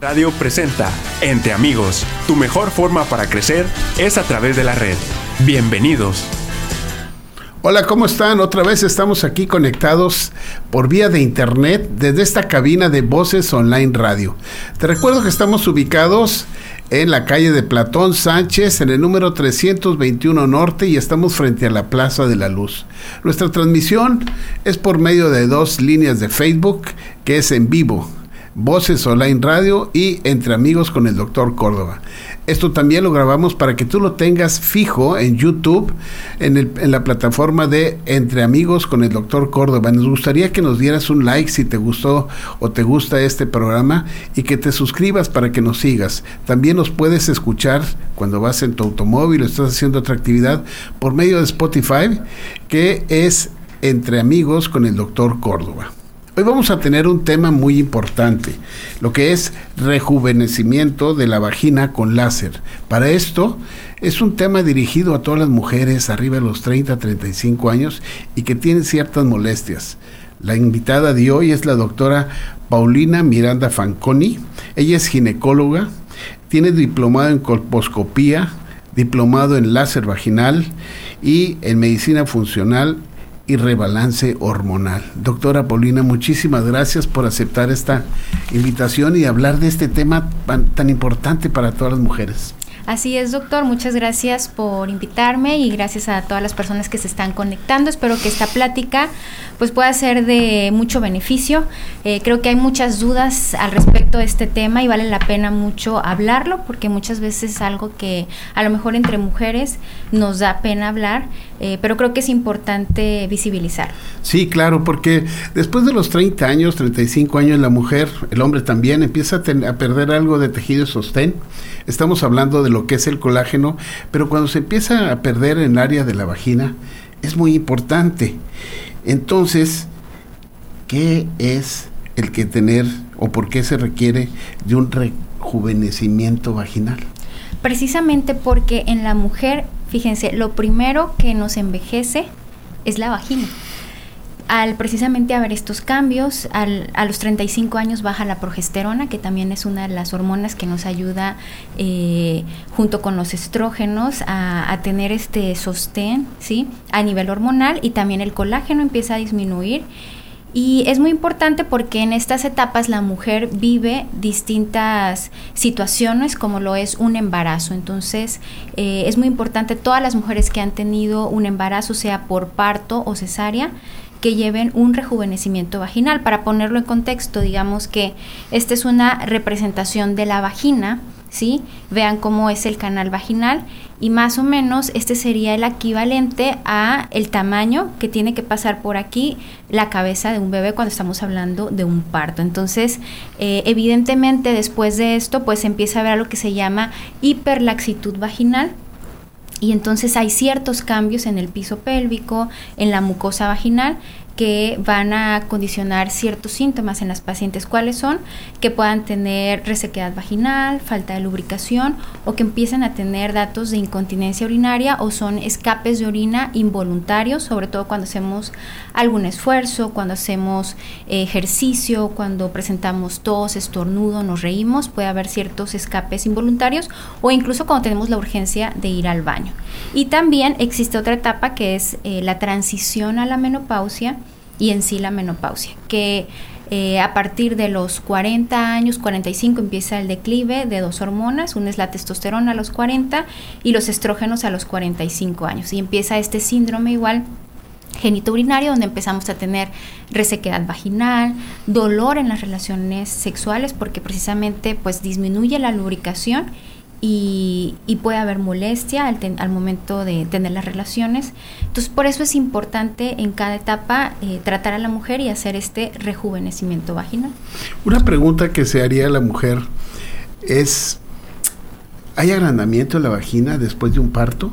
Radio presenta Entre Amigos. Tu mejor forma para crecer es a través de la red. Bienvenidos. Hola, ¿cómo están? Otra vez estamos aquí conectados por vía de internet desde esta cabina de Voces Online Radio. Te recuerdo que estamos ubicados en la calle de Platón Sánchez, en el número 321 Norte, y estamos frente a la Plaza de la Luz. Nuestra transmisión es por medio de dos líneas de Facebook, que es en vivo, Voces Online Radio y Entre Amigos con el Doctor Córdoba. Esto también lo grabamos para que tú lo tengas fijo en YouTube, en, la plataforma de Entre Amigos con el Doctor Córdoba. Nos gustaría que nos dieras un like si te gustó o te gusta este programa y que te suscribas para que nos sigas. También nos puedes escuchar cuando vas en tu automóvil o estás haciendo otra actividad por medio de Spotify, que es Entre Amigos con el Doctor Córdoba. Hoy vamos a tener un tema muy importante, lo que es rejuvenecimiento de la vagina con láser. Para esto es un tema dirigido a todas las mujeres arriba de los 30, 35 años y que tienen ciertas molestias. La invitada de hoy es la doctora Paulina Miranda Fanconi. Ella es ginecóloga, tiene diplomado en colposcopía, diplomado en láser vaginal y en medicina funcional y rebalance hormonal. Doctora Paulina, muchísimas gracias por aceptar esta invitación y hablar de este tema tan, importante para todas las mujeres. Así es, doctor. Muchas gracias por invitarme y gracias a todas las personas que se están conectando. Espero que esta plática pues pueda ser de mucho beneficio. Eh, creo que hay muchas dudas al respecto de este tema y vale la pena mucho hablarlo porque muchas veces es algo que a lo mejor entre mujeres nos da pena hablar, eh, pero creo que es importante visibilizar. Sí, claro, porque después de los 30 años, 35 años, la mujer, el hombre también, empieza a, a perder algo de tejido sostén. Estamos hablando de lo que es el colágeno, pero cuando se empieza a perder en el área de la vagina, es muy importante. Entonces, ¿qué es el que tener o por qué se requiere de un rejuvenecimiento vaginal? Precisamente porque en la mujer, fíjense, lo primero que nos envejece es la vagina al precisamente haber estos cambios, al, a los 35 años baja la progesterona, que también es una de las hormonas que nos ayuda eh, junto con los estrógenos a, a, tener este sostén, ¿sí? A nivel hormonal y también el colágeno empieza a disminuir. Y es muy importante porque en estas etapas la mujer vive distintas situaciones como lo es un embarazo. Entonces eh, es muy importante todas las mujeres que han tenido un embarazo, sea por parto o cesárea, que lleven un rejuvenecimiento vaginal. Para ponerlo en contexto, digamos que esta es una representación de la vagina, ¿sí? Vean cómo es el canal vaginal y más o menos este sería el equivalente a el tamaño que tiene que pasar por aquí la cabeza de un bebé cuando estamos hablando de un parto. Entonces, eh, evidentemente después de esto, pues empieza a ver lo que se llama hiperlaxitud vaginal, y entonces hay ciertos cambios en el piso pélvico, en la mucosa vaginal, que van a condicionar ciertos síntomas en las pacientes. ¿Cuáles son? Que puedan tener resequedad vaginal, falta de lubricación o que empiecen a tener datos de incontinencia urinaria o son escapes de orina involuntarios, sobre todo cuando hacemos algún esfuerzo, cuando hacemos ejercicio, cuando presentamos tos, estornudo, nos reímos, puede haber ciertos escapes involuntarios o incluso cuando tenemos la urgencia de ir al baño. Y también existe otra etapa que es eh, la transición a la menopausia y en sí la menopausia, que eh, a partir de los 40 años, 45 empieza el declive de dos hormonas, una es la testosterona a los 40 y los estrógenos a los 45 años. Y empieza este síndrome igual genitourinario donde empezamos a tener resequedad vaginal, dolor en las relaciones sexuales porque precisamente pues disminuye la lubricación y, puede haber molestia al, momento de tener las relaciones. Entonces, por eso es importante en cada etapa eh, tratar a la mujer y hacer este rejuvenecimiento vaginal. Una pregunta que se haría a la mujer es, ¿hay agrandamiento en la vagina después de un parto?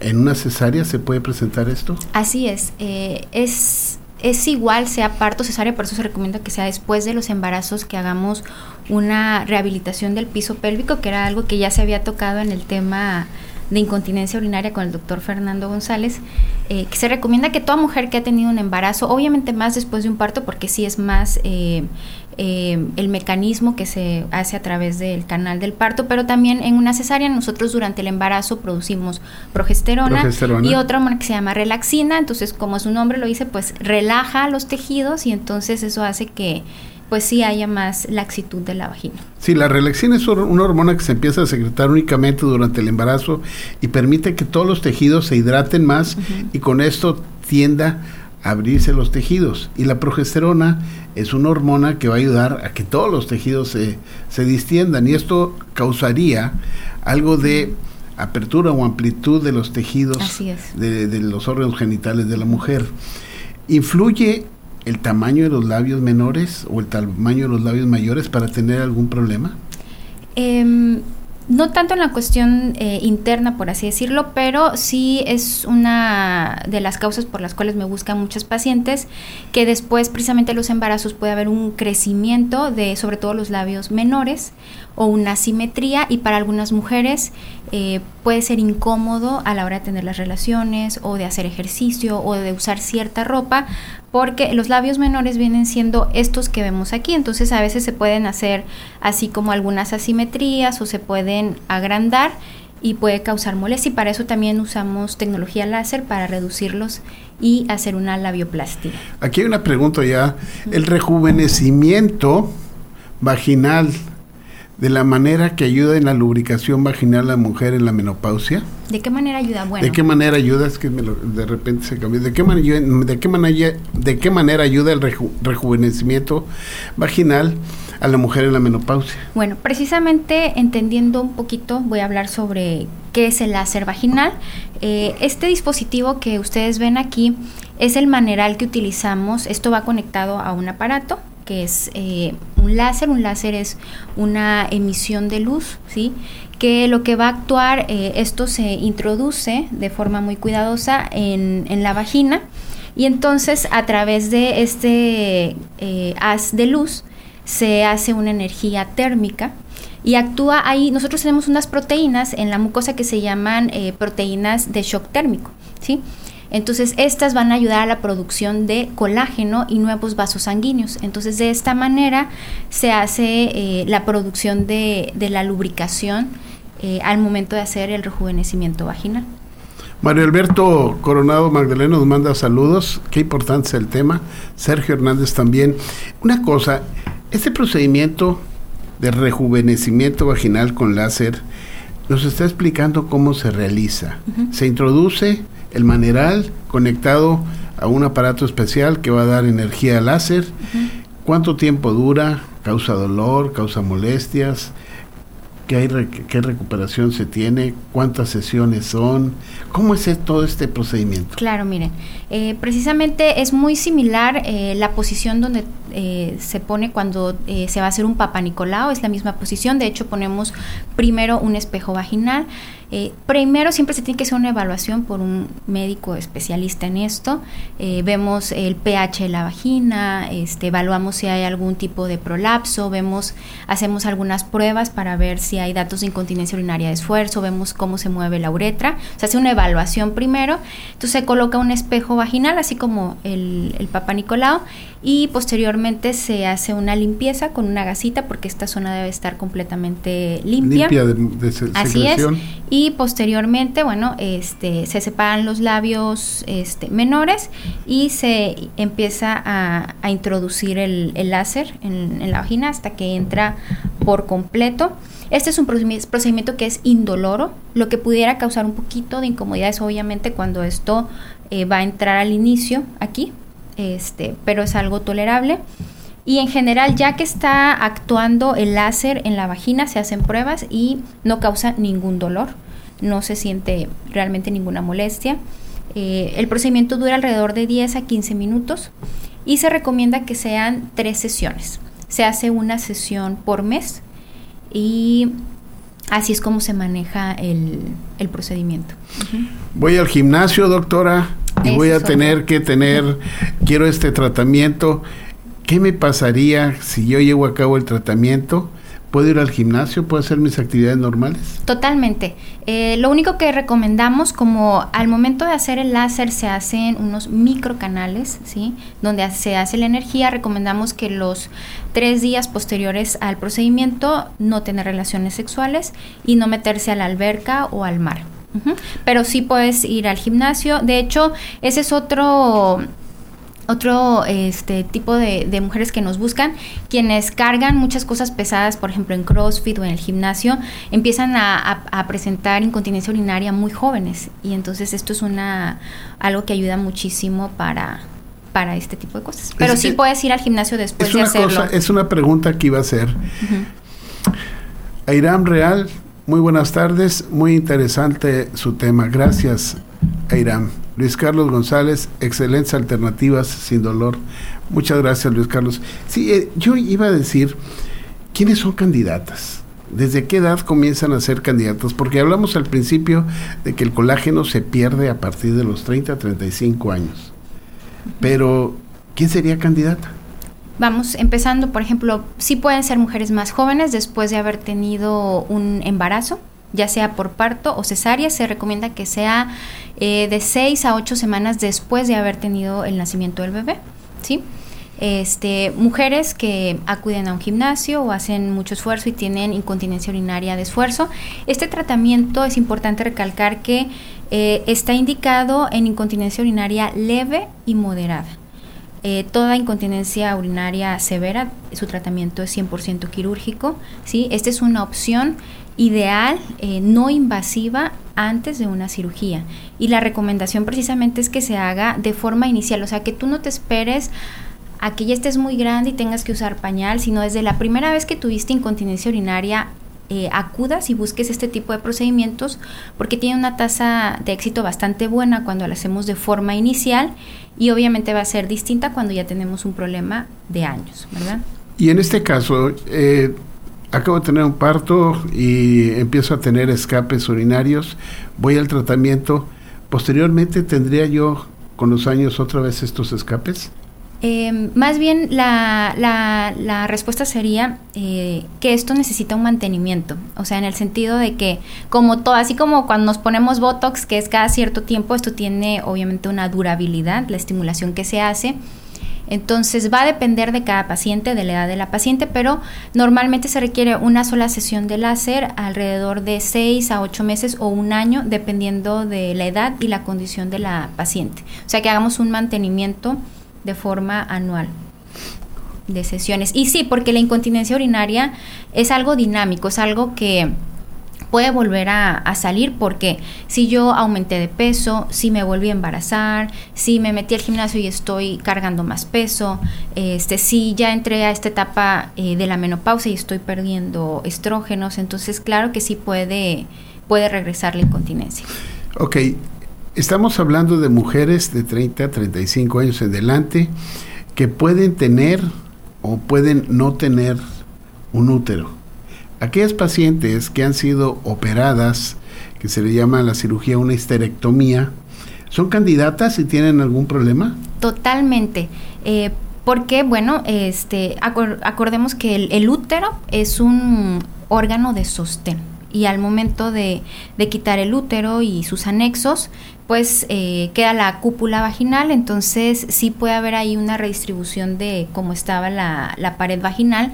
¿En una cesárea se puede presentar esto? Así es, eh, es es igual, sea parto cesárea, por eso se recomienda que sea después de los embarazos que hagamos una rehabilitación del piso pélvico, que era algo que ya se había tocado en el tema de incontinencia urinaria con el doctor Fernando González, eh, que se recomienda que toda mujer que ha tenido un embarazo, obviamente más después de un parto, porque sí es más eh, eh, el mecanismo que se hace a través del canal del parto, pero también en una cesárea nosotros durante el embarazo producimos progesterona, y otra hormona que se llama relaxina, entonces como su nombre lo dice, pues relaja los tejidos y entonces eso hace que pues sí haya más laxitud de la vagina. Sí, la relaxina es una hormona que se empieza a secretar únicamente durante el embarazo y permite que todos los tejidos se hidraten más y con esto tienda abrirse los tejidos. Y la progesterona es una hormona que va a ayudar a que todos los tejidos se, se distiendan. Y esto causaría algo de apertura o amplitud de los tejidos de, de, los órganos genitales de la mujer. ¿Influye el tamaño de los labios menores o el tamaño de los labios mayores para tener algún problema? Eh, no tanto en la cuestión eh, interna, por así decirlo, pero sí es una de las causas por las cuales me buscan muchos pacientes, que después precisamente los embarazos puede haber un crecimiento de sobre todo los labios menores o una simetría y para algunas mujeres eh, puede ser incómodo a la hora de tener las relaciones o de hacer ejercicio o de usar cierta ropa porque los labios menores vienen siendo estos que vemos aquí, entonces a veces se pueden hacer así como algunas asimetrías o se pueden agrandar y puede causar molestia. Y para eso también usamos tecnología láser para reducirlos y hacer una labioplastia. Aquí hay una pregunta ya, el rejuvenecimiento vaginal de la manera que ayuda en la lubricación vaginal a la mujer en la menopausia? ¿De qué manera ayuda? Bueno. ¿De qué manera ayuda? Es que de repente se cambió. ¿De qué, de qué, manera, ¿De qué manera ayuda el rejuvenecimiento vaginal a la mujer en la menopausia? Bueno, precisamente entendiendo un poquito, voy a hablar sobre qué es el láser vaginal. Eh, este dispositivo que ustedes ven aquí es el maneral que utilizamos. Esto va conectado a un aparato que es eh, un láser. Un láser es una emisión de luz, ¿sí? que lo que va a actuar, eh, esto se introduce de forma muy cuidadosa en, la vagina y entonces a través de este eh, haz de luz se hace una energía térmica y actúa ahí, nosotros tenemos unas proteínas en la mucosa que se llaman proteínas de shock térmico, ¿sí? Entonces, estas van a ayudar a la producción de colágeno y nuevos vasos sanguíneos. Entonces, de esta manera se hace eh, la producción de, la lubricación eh, al momento de hacer el rejuvenecimiento vaginal. Mario Alberto Coronado Magdaleno nos manda saludos. Qué importante es el tema. Sergio Hernández también. Una cosa, este procedimiento de rejuvenecimiento vaginal con láser nos está explicando cómo se realiza. Se introduce el maneral conectado a un aparato especial que va a dar energía láser. ¿Cuánto tiempo dura? ¿Causa dolor? ¿Causa molestias? ¿Qué, hay, ¿Qué recuperación se tiene? ¿Cuántas sesiones son? ¿Cómo es todo este procedimiento? Claro, miren, eh, precisamente es muy similar eh, la posición donde eh, se pone cuando se va a hacer un Papa es la misma posición, de hecho ponemos primero un espejo vaginal, eh, primero siempre se tiene que hacer una evaluación por un médico especialista en esto. Eh, vemos el pH de la vagina, este, evaluamos si hay algún tipo de prolapso, vemos, hacemos algunas pruebas para ver si hay datos de incontinencia urinaria de esfuerzo, vemos cómo se mueve la uretra. Se hace una evaluación primero, entonces se coloca un espejo vaginal, así como el, el Papa Nicolau, y posteriormente se hace una limpieza con una gasita porque esta zona debe estar completamente limpia. Limpia de, de Así es. Y posteriormente, bueno, este, se separan los labios este, menores y se empieza a, introducir el, láser en, en la vagina hasta que entra por completo. Este es un procedimiento que es indoloro, lo que pudiera causar un poquito de incomodidad es obviamente cuando esto eh, va a entrar al inicio aquí, este, pero es algo tolerable. Y en general, ya que está actuando el láser en la vagina, se hacen pruebas y no causa ningún dolor, no se siente realmente ninguna molestia. Eh, el procedimiento dura alrededor de 10 a 15 minutos y se recomienda que sean tres sesiones. Se hace una sesión por mes y así es como se maneja el, procedimiento. Voy al gimnasio, doctora, y voy a tener que tener, quiero este tratamiento. ¿Qué me pasaría si yo llevo a cabo el tratamiento? ¿Puedo ir al gimnasio? ¿Puedo hacer mis actividades normales? Totalmente. Eh, lo único que recomendamos, como al momento de hacer el láser se hacen unos microcanales, ¿sí? Donde se hace la energía, recomendamos que los tres días posteriores al procedimiento no tener relaciones sexuales y no meterse a la alberca o al mar. Pero sí puedes ir al gimnasio. De hecho, ese es otro otro este tipo de, mujeres que nos buscan, quienes cargan muchas cosas pesadas, por ejemplo en CrossFit o en el gimnasio, empiezan a, presentar incontinencia urinaria muy jóvenes y entonces esto es una algo que ayuda muchísimo para para este tipo de cosas. Pero sí puedes ir al gimnasio después de hacerlo. es una pregunta que iba a hacer. Airam Real, muy buenas tardes, muy interesante su tema. Gracias, Airam. Luis Carlos González, excelentes alternativas sin dolor. Muchas gracias, Luis Carlos. Sí, eh, yo iba a decir, ¿quiénes son candidatas? ¿Desde qué edad comienzan a ser candidatas? Porque hablamos al principio de que el colágeno se pierde a partir de los 30 a 35 años. Pero, ¿quién sería candidata? Vamos, empezando, por ejemplo, sí pueden ser mujeres más jóvenes después de haber tenido un embarazo, ya sea por parto o cesárea, se recomienda que sea eh, de 6 a 8 semanas después de haber tenido el nacimiento del bebé, ¿sí? Este, mujeres que acuden a un gimnasio o hacen mucho esfuerzo y tienen incontinencia urinaria de esfuerzo. Este tratamiento es importante recalcar que eh, está indicado en incontinencia urinaria leve y moderada. Eh, toda incontinencia urinaria severa, su tratamiento es 100% quirúrgico. ¿sí? Esta es una opción ideal, eh, no invasiva antes de una cirugía. Y la recomendación precisamente es que se haga de forma inicial, o sea, que tú no te esperes a que ya estés muy grande y tengas que usar pañal, sino desde la primera vez que tuviste incontinencia urinaria, eh, acudas y busques este tipo de procedimientos porque tiene una tasa de éxito bastante buena cuando lo hacemos de forma inicial y obviamente va a ser distinta cuando ya tenemos un problema de años, ¿verdad? Y en este caso, eh, acabo de tener un parto y empiezo a tener escapes urinarios, voy al tratamiento, posteriormente tendría yo con los años otra vez estos escapes. Eh, más bien la, la, respuesta sería eh, que esto necesita un mantenimiento, o sea, en el sentido de que como todo, así como cuando nos ponemos Botox, que es cada cierto tiempo, esto tiene obviamente una durabilidad, la estimulación que se hace, entonces va a depender de cada paciente, de la edad de la paciente, pero normalmente se requiere una sola sesión de láser alrededor de 6 a 8 meses o un año, dependiendo de la edad y la condición de la paciente. O sea que hagamos un mantenimiento de forma anual de sesiones. Y sí, porque la incontinencia urinaria es algo dinámico, es algo que puede volver a, salir porque si yo aumenté de peso, si me volví a embarazar, si me metí al gimnasio y estoy cargando más peso, este, si ya entré a esta etapa eh, de la menopausia y estoy perdiendo estrógenos, entonces claro que sí puede, puede regresar la incontinencia. Ok, estamos hablando de mujeres de 30 a 35 años en adelante que pueden tener o pueden no tener un útero aquellas pacientes que han sido operadas, que se le llama la cirugía una histerectomía, ¿son candidatas y tienen algún problema? Totalmente. Eh, porque, bueno, este, acordemos que el, útero es un órgano de sostén y al momento de, quitar el útero y sus anexos, pues eh, queda la cúpula vaginal, entonces sí puede haber ahí una redistribución de cómo estaba la pared vaginal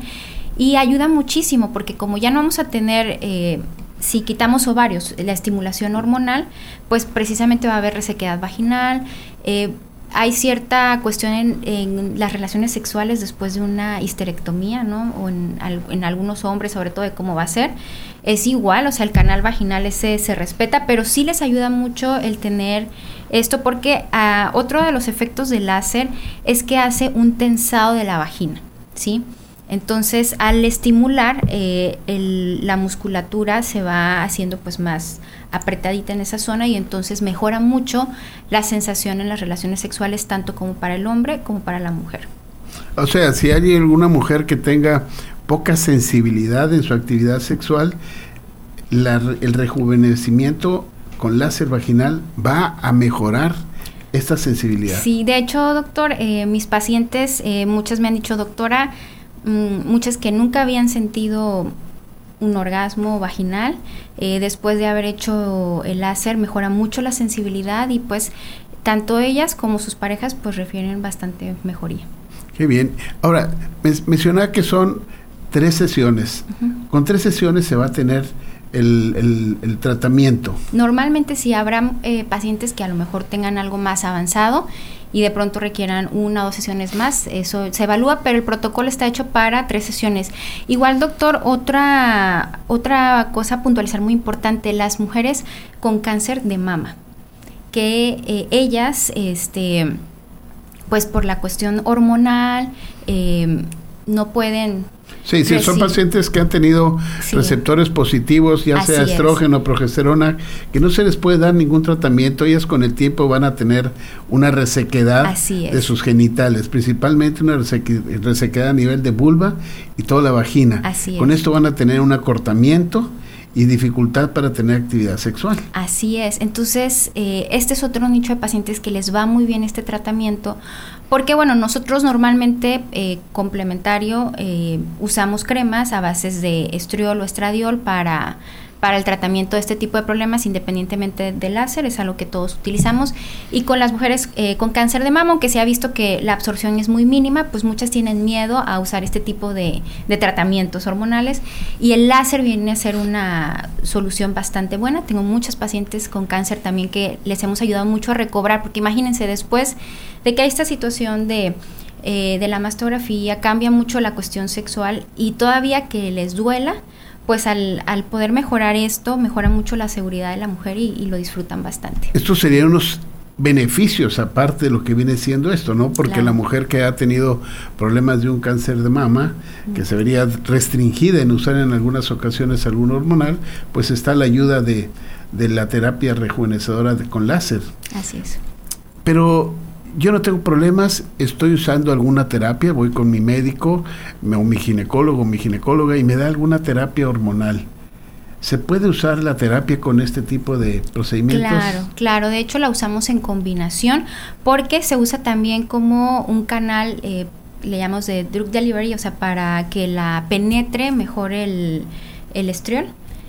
y ayuda muchísimo porque como ya no vamos a tener, eh, si quitamos ovarios, la estimulación hormonal, pues precisamente va a haber resequedad vaginal. Eh, hay cierta cuestión en, las relaciones sexuales después de una histerectomía, ¿no? O en, en, algunos hombres, sobre todo de cómo va a ser. Es igual, o sea, el canal vaginal ese se respeta, pero sí les ayuda mucho el tener esto porque ah, otro de los efectos del láser es que hace un tensado de la vagina, ¿sí? Entonces, al estimular, eh, la musculatura se va haciendo pues más apretadita en esa zona y entonces mejora mucho la sensación en las relaciones sexuales, tanto como para el hombre como para la mujer. O sea, si hay alguna mujer que tenga poca sensibilidad en su actividad sexual, el rejuvenecimiento con láser vaginal va a mejorar esta sensibilidad. Sí, de hecho, doctor, eh, mis pacientes, eh, muchas me han dicho, doctora, muchas que nunca habían sentido un orgasmo vaginal. Eh, después de haber hecho el láser mejora mucho la sensibilidad y pues tanto ellas como sus parejas pues refieren bastante mejoría. Qué bien. Ahora, menciona que son tres sesiones. Con tres sesiones se va a tener el, tratamiento. Normalmente si habrá eh, pacientes que a lo mejor tengan algo más avanzado y de pronto requieran una o dos sesiones más, eso se evalúa, pero el protocolo está hecho para tres sesiones. Igual, doctor, otra, otra cosa a puntualizar muy importante, las mujeres con cáncer de mama, que eh, ellas, este, pues por la cuestión hormonal, eh, no pueden Sí, sí, son pacientes que han tenido receptores positivos, ya sea estrógeno o progesterona, que no se les puede dar ningún tratamiento. Ellas con el tiempo van a tener una resequedad de sus genitales, principalmente una resequedad a nivel de vulva y toda la vagina. con esto van a tener un acortamiento y dificultad para tener actividad sexual. Así es. Entonces, eh, este es otro nicho de pacientes que les va muy bien este tratamiento, porque bueno, nosotros normalmente eh, complementario eh, usamos cremas a bases de estriol o estradiol para para el tratamiento de este tipo de problemas independientemente del láser, es algo que todos utilizamos. Y con las mujeres eh, con cáncer de mama, aunque se ha visto que la absorción es muy mínima, pues muchas tienen miedo a usar este tipo de, tratamientos hormonales y el láser viene a ser una solución bastante buena. Tengo muchas pacientes con cáncer también que les hemos ayudado mucho a recobrar, porque imagínense después de que hay esta situación de... Eh, de la mastografía cambia mucho la cuestión sexual y todavía que les duela, pues al, al, poder mejorar esto, mejora mucho la seguridad de la mujer y, lo disfrutan bastante. Estos serían unos beneficios aparte de lo que viene siendo esto, ¿no? Porque la mujer que ha tenido problemas de un cáncer de mama, que se vería restringida en usar en algunas ocasiones algún hormonal, pues está la ayuda de, de la terapia rejuvenecedora con láser. Así es. Pero yo no tengo problemas, estoy usando alguna terapia, voy con mi médico o mi ginecólogo mi ginecóloga y me da alguna terapia hormonal. ¿Se puede usar la terapia con este tipo de procedimientos? Claro, claro. De hecho, la usamos en combinación porque se usa también como un canal, eh, le llamamos de drug delivery, o sea, para que la penetre mejor el, el.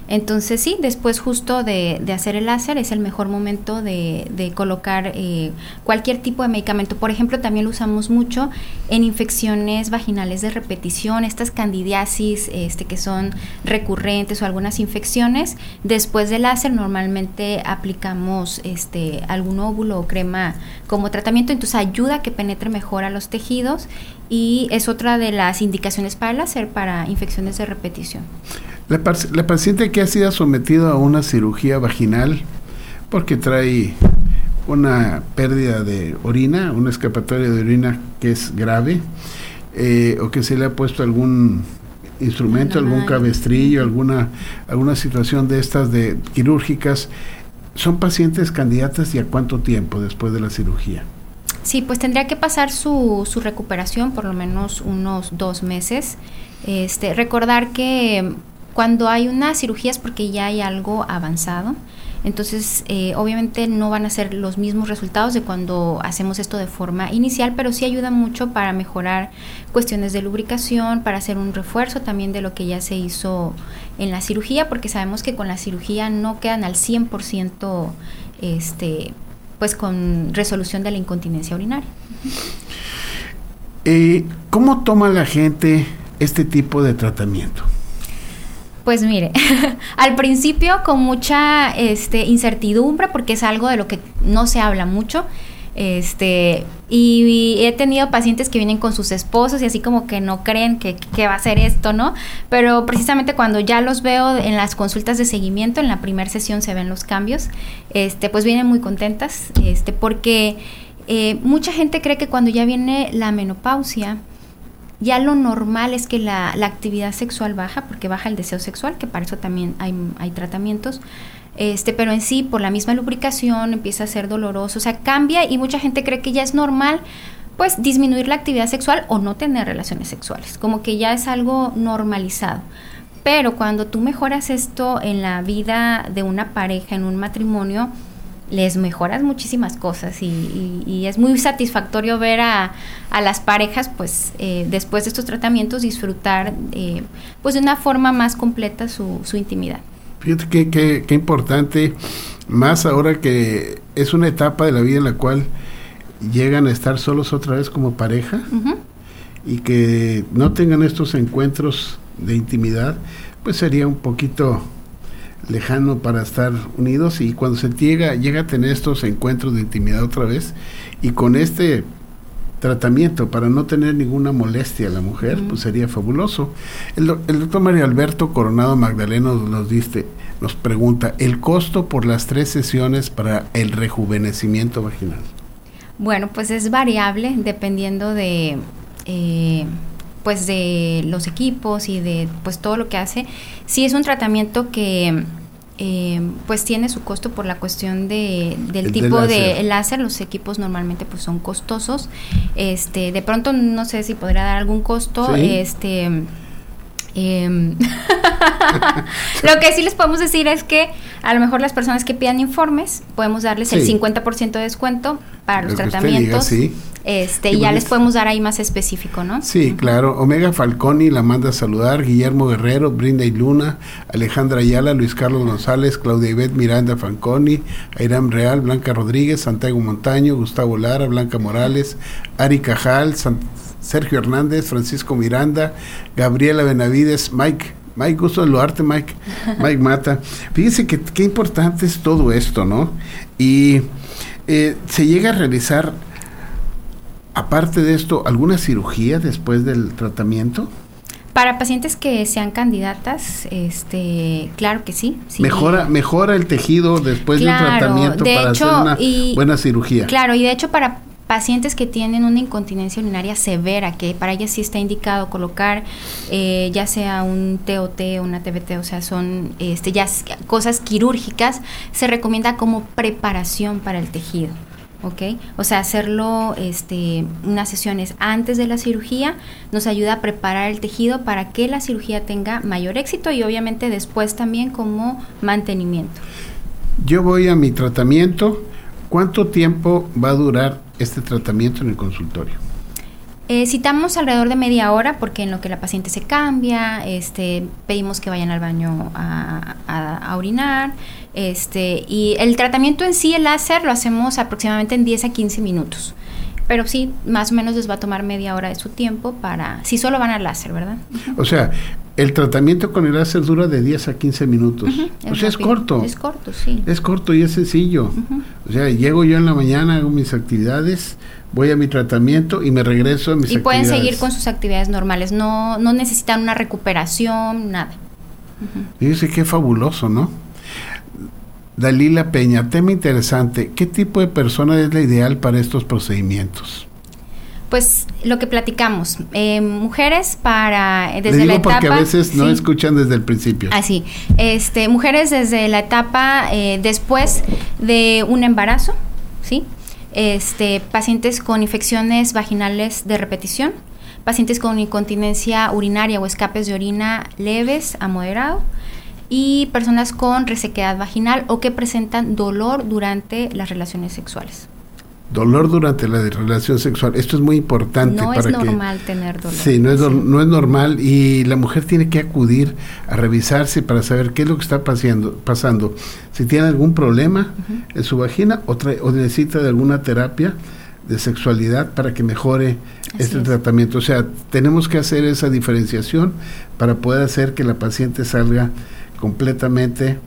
Entonces sí, después justo de, hacer el láser es el mejor momento de, colocar eh, cualquier tipo de medicamento. Por ejemplo, también lo usamos mucho en infecciones vaginales de repetición, estas candidiasis este, que son recurrentes o algunas infecciones. Después del láser normalmente aplicamos este, algún óvulo o crema como tratamiento, entonces ayuda a que penetre mejor a los tejidos y es otra de las indicaciones para el láser para infecciones de repetición. La, la paciente que ha sido sometida a una cirugía vaginal porque trae una pérdida de orina, una escapatoria de orina que es grave, eh, o que se le ha puesto algún instrumento, algún cabestrillo, alguna, alguna situación de estas de quirúrgicas, ¿son pacientes candidatas y a cuánto tiempo después de la cirugía? Sí, pues tendría que pasar su, su recuperación por lo menos unos dos meses. Este, recordar que cuando hay una cirugía es porque ya hay algo avanzado. Entonces, eh, obviamente no van a ser los mismos resultados de cuando hacemos esto de forma inicial, pero sí ayuda mucho para mejorar cuestiones de lubricación, para hacer un refuerzo también de lo que ya se hizo en la cirugía, porque sabemos que con la cirugía no quedan al 100% este, pues con resolución de la incontinencia urinaria. Eh, ¿Cómo toma la gente este tipo de tratamiento? Pues mire, al principio con mucha este, incertidumbre porque es algo de lo que no se habla mucho. Este, y, he tenido pacientes que vienen con sus esposos y así como que no creen que, que, va a ser esto, ¿no? Pero precisamente cuando ya los veo en las consultas de seguimiento, en la primera sesión se ven los cambios, este, pues vienen muy contentas, este, porque eh, mucha gente cree que cuando ya viene la menopausia, ya lo normal es que la, actividad sexual baja, porque baja el deseo sexual, que para eso también hay, hay tratamientos. Este, pero en sí, por la misma lubricación, empieza a ser doloroso, o sea, cambia y mucha gente cree que ya es normal, pues, disminuir la actividad sexual o no tener relaciones sexuales, como que ya es algo normalizado. Pero cuando tú mejoras esto en la vida de una pareja, en un matrimonio, les mejoras muchísimas cosas y, es muy satisfactorio ver a, las parejas pues eh, después de estos tratamientos disfrutar eh, pues de una forma más completa su, su intimidad. Fíjate qué que, importante, más ahora que es una etapa de la vida en la cual llegan a estar solos otra vez como pareja y que no tengan estos encuentros de intimidad, pues sería un poquito lejano para estar unidos y cuando se llega, llega a tener estos encuentros de intimidad otra vez y con este tratamiento para no tener ninguna molestia a la mujer, pues sería fabuloso. El, doctor Mario Alberto Coronado Magdaleno nos dice, nos pregunta, ¿el costo por las tres sesiones para el rejuvenecimiento vaginal? Bueno, pues es variable dependiendo de... Eh, pues de los equipos y de pues todo lo que hace. Sí es un tratamiento que eh, pues tiene su costo por la cuestión de, del tipo de láser. Los equipos normalmente pues son costosos. Este, de pronto no sé si podría dar algún costo. Este em, lo que sí les podemos decir es que a lo mejor las personas que pidan informes podemos darles el 50% de descuento para los tratamientos. Este, y ya les podemos dar ahí más específico, ¿no? Sí, claro. Omega Falconi la manda a saludar, Guillermo Guerrero, Brinda y Luna, Alejandra Ayala, Luis Carlos González, Claudia Ivette Miranda Falconi, Airam Real, Blanca Rodríguez, Santiago Montaño, Gustavo Lara, Blanca Morales, Ari Cajal, Sergio Hernández, Francisco Miranda, Gabriela Benavides, Mike Mike, gusto de arte, Mike. Mike Mata. Fíjese que qué importante es todo esto, ¿no? Y eh, se llega a realizar Aparte de esto, ¿alguna cirugía después del tratamiento? Para pacientes que sean candidatas, este, claro que sí. Mejora, mejora el tejido después del tratamiento para hacer una buena cirugía. Claro, y de hecho para pacientes que tienen una incontinencia urinaria severa, que para ellas sí está indicado colocar eh, ya sea un TOT o una TBT, o sea, son este, ya cosas quirúrgicas, se recomienda como preparación para el tejido. ¿Ok? O sea, hacerlo este, unas sesiones antes de la cirugía nos ayuda a preparar el tejido para que la cirugía tenga mayor éxito y obviamente después también como mantenimiento. Yo voy a mi tratamiento. ¿Cuánto tiempo va a durar este tratamiento en el consultorio? Eh, citamos alrededor de media hora porque en lo que la paciente se cambia, este, pedimos que vayan al baño a, a, orinar, este, y el tratamiento en sí, el láser, lo hacemos aproximadamente en 10 a 15 minutos. Pero sí, más o menos les va a tomar media hora de su tiempo para, si solo van al láser, ¿verdad? O sea, el tratamiento con el láser dura de 10 a 15 minutos. o sea, es corto. Es corto, sí. Es corto y es sencillo. O sea, llego yo en la mañana, hago mis actividades, voy a mi tratamiento y me regreso a mis actividades. Y pueden seguir con sus actividades normales. No, no necesitan una recuperación, nada. Fíjese qué fabuloso, ¿no? Dalila Peña, tema interesante. ¿Qué tipo de persona es la ideal para estos procedimientos? Pues lo que platicamos, eh, mujeres para eh, desde digo la etapa porque a veces no escuchan desde el principio. Así, este, mujeres desde la etapa eh, después de un embarazo, sí, este, pacientes con infecciones vaginales de repetición, pacientes con incontinencia urinaria o escapes de orina leves a moderado y personas con resequedad vaginal o que presentan dolor durante las relaciones sexuales. Dolor durante la relación sexual. Esto es muy importante. No es normal tener dolor. Sí, no es, no es normal y la mujer tiene que acudir a revisarse para saber qué es lo que está pasando. pasando. Si tiene algún problema en su vagina o, o necesita de alguna terapia de sexualidad para que mejore este tratamiento. O sea, tenemos que hacer esa diferenciación para poder hacer que la paciente salga completamente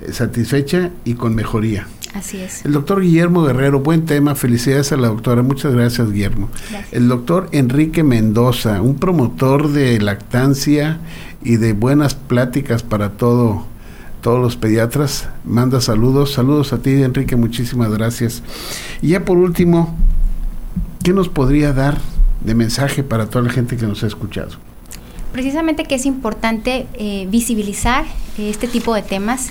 eh, satisfecha y con mejoría. Así es. El doctor Guillermo Guerrero, buen tema, felicidades a la doctora, muchas gracias Guillermo. El doctor Enrique Mendoza, un promotor de lactancia y de buenas pláticas para todo, todos los pediatras, manda saludos, saludos a ti Enrique, muchísimas gracias. Y ya por último, ¿qué nos podría dar de mensaje para toda la gente que nos ha escuchado? Precisamente que es importante eh, visibilizar este tipo de temas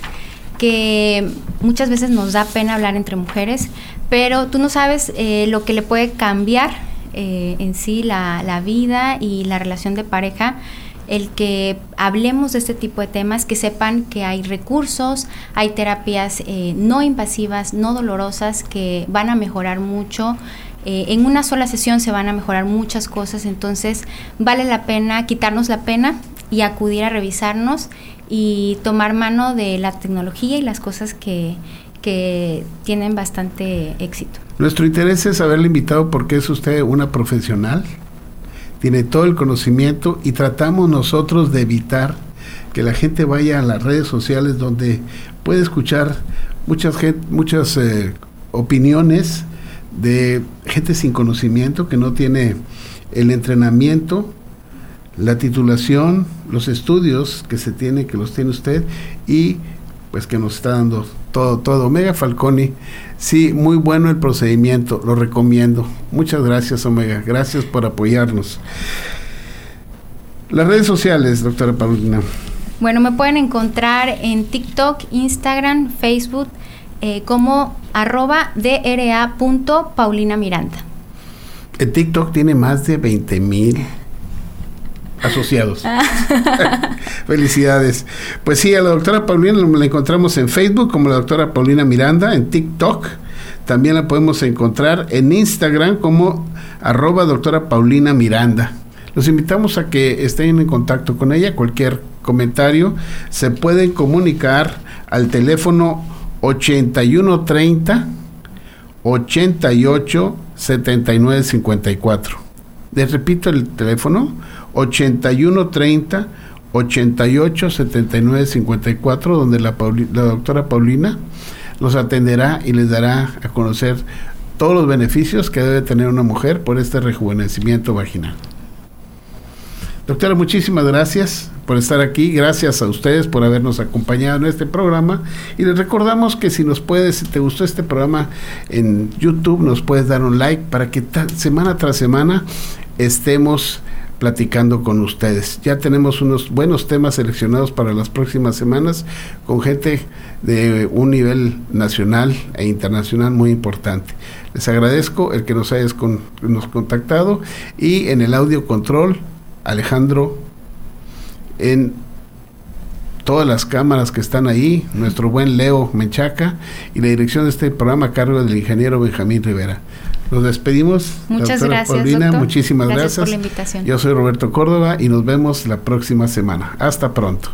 que muchas veces nos da pena hablar entre mujeres, pero tú no sabes eh, lo que le puede cambiar eh, en sí la, vida y la relación de pareja el que hablemos de este tipo de temas, que sepan que hay recursos, hay terapias eh, no invasivas, no dolorosas, que van a mejorar mucho. Eh, en una sola sesión se van a mejorar muchas cosas, entonces vale la pena quitarnos la pena y acudir a revisarnos y tomar mano de la tecnología y las cosas que, que tienen bastante éxito. Nuestro interés es haberle invitado porque es usted una profesional, tiene todo el conocimiento y tratamos nosotros de evitar que la gente vaya a las redes sociales donde puede escuchar muchas, muchas eh, opiniones de gente sin conocimiento que no tiene el entrenamiento, la titulación, los estudios que se tiene, que los tiene usted y pues que nos está dando todo, todo. Omega Falconi, sí, muy bueno el procedimiento, lo recomiendo. Muchas gracias, Omega. Gracias por apoyarnos. Las redes sociales, doctora Paulina. Bueno, me pueden encontrar en TikTok, Instagram, Facebook, eh, como arroba dra.paulina Miranda. El TikTok tiene más de 20 mil asociados. Felicidades. Pues sí, a la doctora Paulina la encontramos en Facebook como la doctora Paulina Miranda, en TikTok. También la podemos encontrar en Instagram como arroba doctora Paulina Miranda. Los invitamos a que estén en contacto con ella. Cualquier comentario se pueden comunicar al teléfono 8130 88 79 54. Les repito el teléfono 8130 88 79 54, donde la, la doctora Paulina los atenderá y les dará a conocer todos los beneficios que debe tener una mujer por este rejuvenecimiento vaginal. Doctora, muchísimas gracias por estar aquí. Gracias a ustedes por habernos acompañado en este programa. Y les recordamos que si nos puedes, si te gustó este programa en YouTube, nos puedes dar un like para que semana tras semana estemos platicando con ustedes. Ya tenemos unos buenos temas seleccionados para las próximas semanas con gente de un nivel nacional e internacional muy importante. Les agradezco el que nos hayas nos contactado y en el audio control Alejandro en todas las cámaras que están ahí, nuestro buen Leo Menchaca y la dirección de este programa a cargo del ingeniero Benjamín Rivera. Nos despedimos. Muchas gracias. Paulina, muchísimas gracias. gracias por la invitación. Yo soy Roberto Córdoba y nos vemos la próxima semana. Hasta pronto.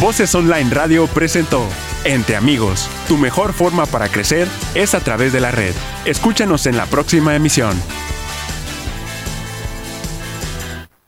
Voces Online Radio presentó Entre Amigos. Tu mejor forma para crecer es a través de la red. Escúchanos en la próxima emisión.